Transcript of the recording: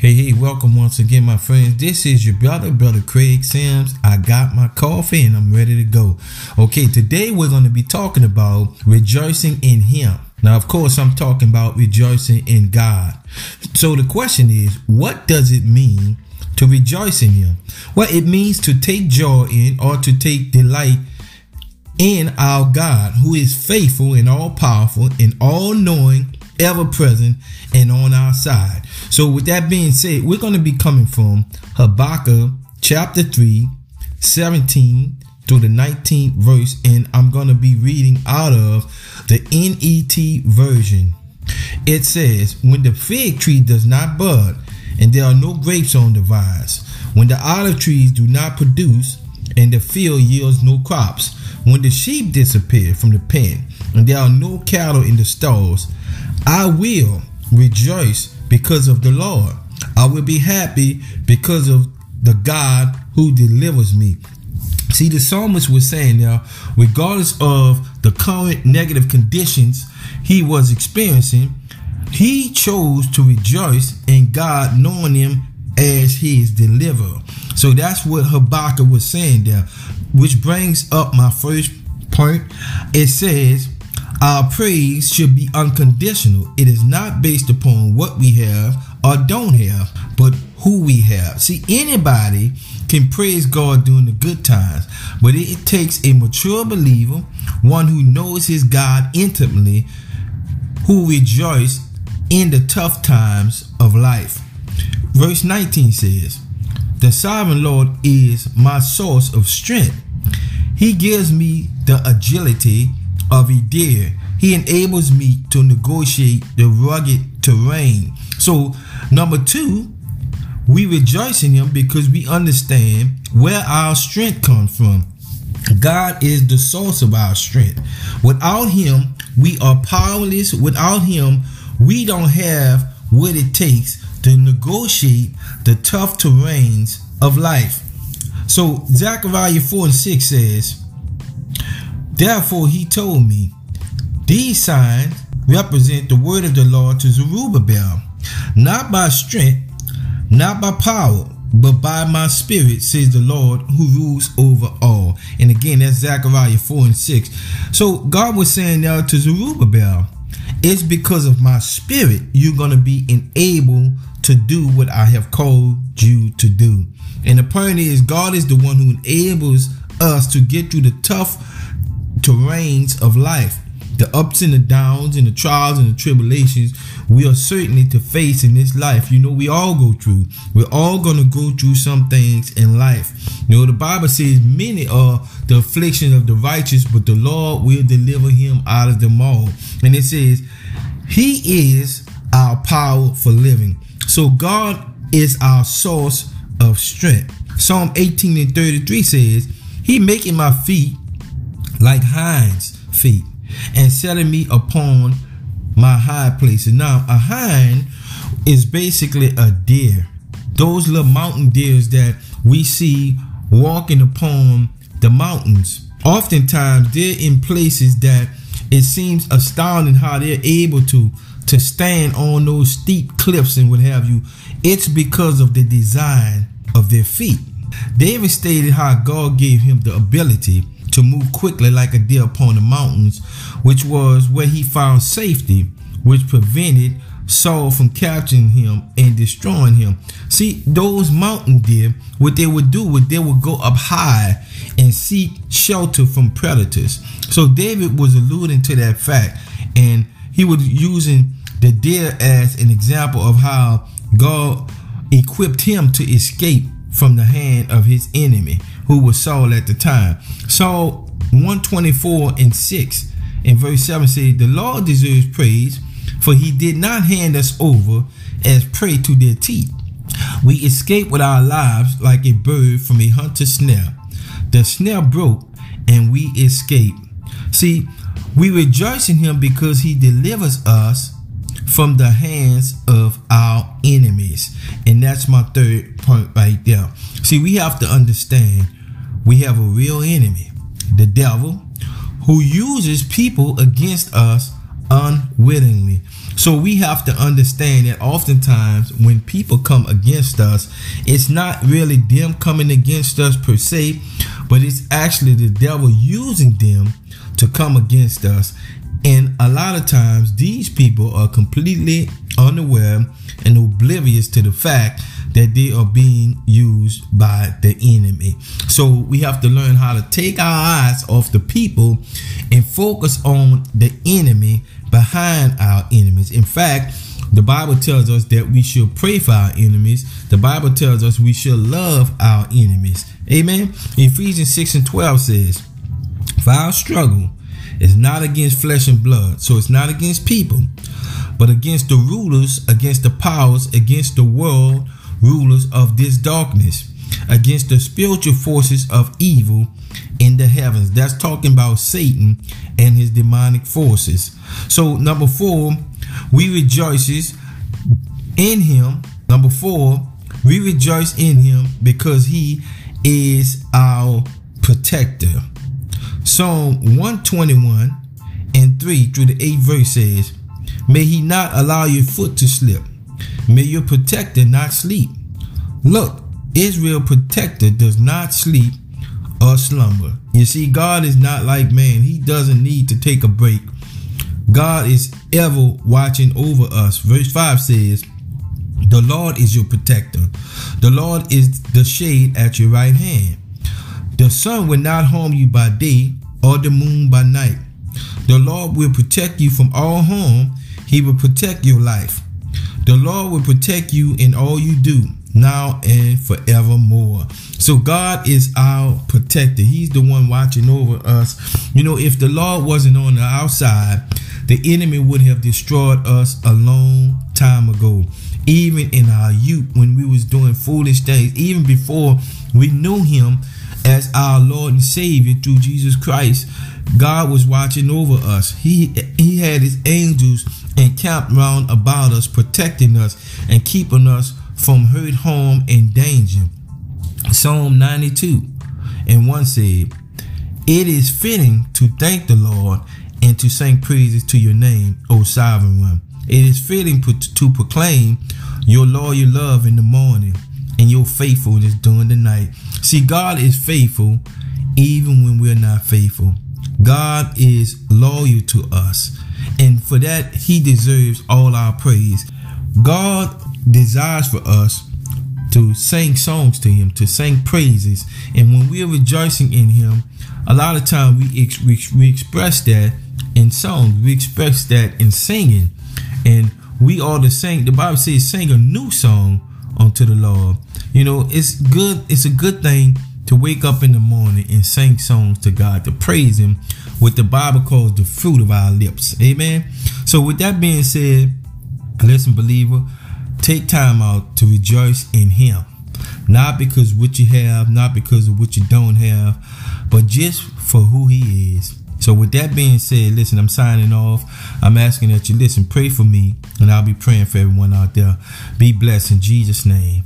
Hey, hey, welcome once again, my friends. This is your brother, Brother Craig Sims. I got my coffee and I'm ready to go. Okay, today we're going to be talking about rejoicing in Him. Now, of course, I'm talking about rejoicing in God. So the question is, what does it mean to rejoice in Him? Well, it means to take joy in or to take delight in our God, who is faithful and all powerful and all knowing ever present and on our side. So, with that being said, we're going to be coming from Habakkuk chapter 3, 17 to the 19th verse, and I'm going to be reading out of the NET version. It says, When the fig tree does not bud, and there are no grapes on the vines, when the olive trees do not produce, and the field yields no crops, when the sheep disappear from the pen, and there are no cattle in the stalls, I will rejoice because of the Lord. I will be happy because of the God who delivers me. See, the psalmist was saying now, regardless of the current negative conditions he was experiencing, he chose to rejoice in God, knowing him as his deliverer. So that's what Habakkuk was saying there, which brings up my first point. It says, our praise should be unconditional. It is not based upon what we have or don't have, but who we have. See, anybody can praise God during the good times, but it takes a mature believer, one who knows his God intimately, who rejoice in the tough times of life. Verse 19 says, The sovereign Lord is my source of strength. He gives me the agility of a deer. He enables me to negotiate the rugged terrain. So, number two, we rejoice in Him because we understand where our strength comes from. God is the source of our strength. Without Him, we are powerless. Without Him, we don't have what it takes to negotiate the tough terrains of life. So, Zechariah 4 and 6 says, Therefore, He told me, these signs represent the word of the Lord to Zerubbabel, not by strength, not by power, but by my spirit, says the Lord who rules over all. And again, that's Zechariah 4 and 6. So God was saying now to Zerubbabel, it's because of my spirit you're going to be enabled to do what I have called you to do. And the point is, God is the one who enables us to get through the tough terrains of life the ups and the downs and the trials and the tribulations we are certainly to face in this life. You know, we all go through. We're all to go through some things in life. You know, the Bible says many are the afflictions of the righteous, but the Lord will deliver him out of them all. And it says, He is our power for living. So God is our source of strength. Psalm 18 and 33 says, He making my feet like hinds feet and setting me upon my high places. Now, a hind is basically a deer. Those little mountain deers that we see walking upon the mountains. Oftentimes, they're in places that it seems astounding how they're able to to stand on those steep cliffs and what have you. It's because of the design of their feet. David stated how God gave him the ability to move quickly like a deer upon the mountains, which was where he found safety, which prevented Saul from capturing him and destroying him. See, those mountain deer, what they would do was they would go up high and seek shelter from predators. So David was alluding to that fact, and he was using the deer as an example of how God equipped him to escape from the hand of his enemy who was Saul at the time. Psalm 124 and 6 in verse 7 says, The Lord deserves praise, for he did not hand us over as prey to their teeth. We escaped with our lives like a bird from a hunter's snare. The snare broke and we escaped. See, we rejoice in him because he delivers us from the hands of our enemies. And that's my third point right there. See, we have to understand we have a real enemy, the devil, who uses people against us unwittingly. So we have to understand that oftentimes when people come against us, it's not really them coming against us per se, but it's actually the devil using them to come against us. And a lot of times these people are completely unaware and oblivious to the fact that they are being used by the enemy. So we have to learn how to take our eyes off the people and focus on the enemy behind our enemies. In fact, the Bible tells us that we should pray for our enemies. The Bible tells us we should love our enemies. Amen. Ephesians 6 and 12 says, For our struggle is not against flesh and blood. So it's not against people, but against the rulers, against the powers, against the world rulers of this darkness, against the spiritual forces of evil in the heavens. That's talking about Satan and his demonic forces. So number four, we rejoices in him. Number four, we rejoice in him because he is our protector. Psalm 121 and 3 through the 8th verse says, May he not allow your foot to slip. May your protector not sleep. Look, Israel protector does not sleep or slumber. You see, God is not like man. He doesn't need to take a break. God is ever watching over us. Verse 5 says, The Lord is your protector. The Lord is the shade at your right hand. The sun will not harm you by day or the moon by night. The Lord will protect you from all harm. He will protect your life. The Lord will protect you in all you do now and forevermore. So God is our protector. He's the one watching over us. You know, if the Lord wasn't on the outside, the enemy would have destroyed us a long time ago. Even in our youth, when we was doing foolish things, even before we knew him as our Lord and Savior through Jesus Christ, God was watching over us. He he had his angels encamped round about us, protecting us and keeping us from hurt, harm, and danger. Psalm 92 and 1 said, It is fitting to thank the Lord and to sing praises to your name, O sovereign one. It is fitting to proclaim your loyal love in the morning and your faithfulness during the night. See, God is faithful even when we're not faithful. God is loyal to us, and for that, He deserves all our praise. God desires for us to sing songs to him, to sing praises. And when we are rejoicing in him, a lot of time we, ex- we, we express that in songs. We express that in singing. And we ought to sing, the Bible says, sing a new song unto the Lord. You know, it's good, it's a good thing to wake up in the morning and sing songs to God, to praise him, what the Bible calls the fruit of our lips. Amen. So with that being said, listen, believer, Take time out to rejoice in Him. Not because what you have, not because of what you don't have, but just for who He is. So, with that being said, listen, I'm signing off. I'm asking that you listen, pray for me, and I'll be praying for everyone out there. Be blessed in Jesus' name.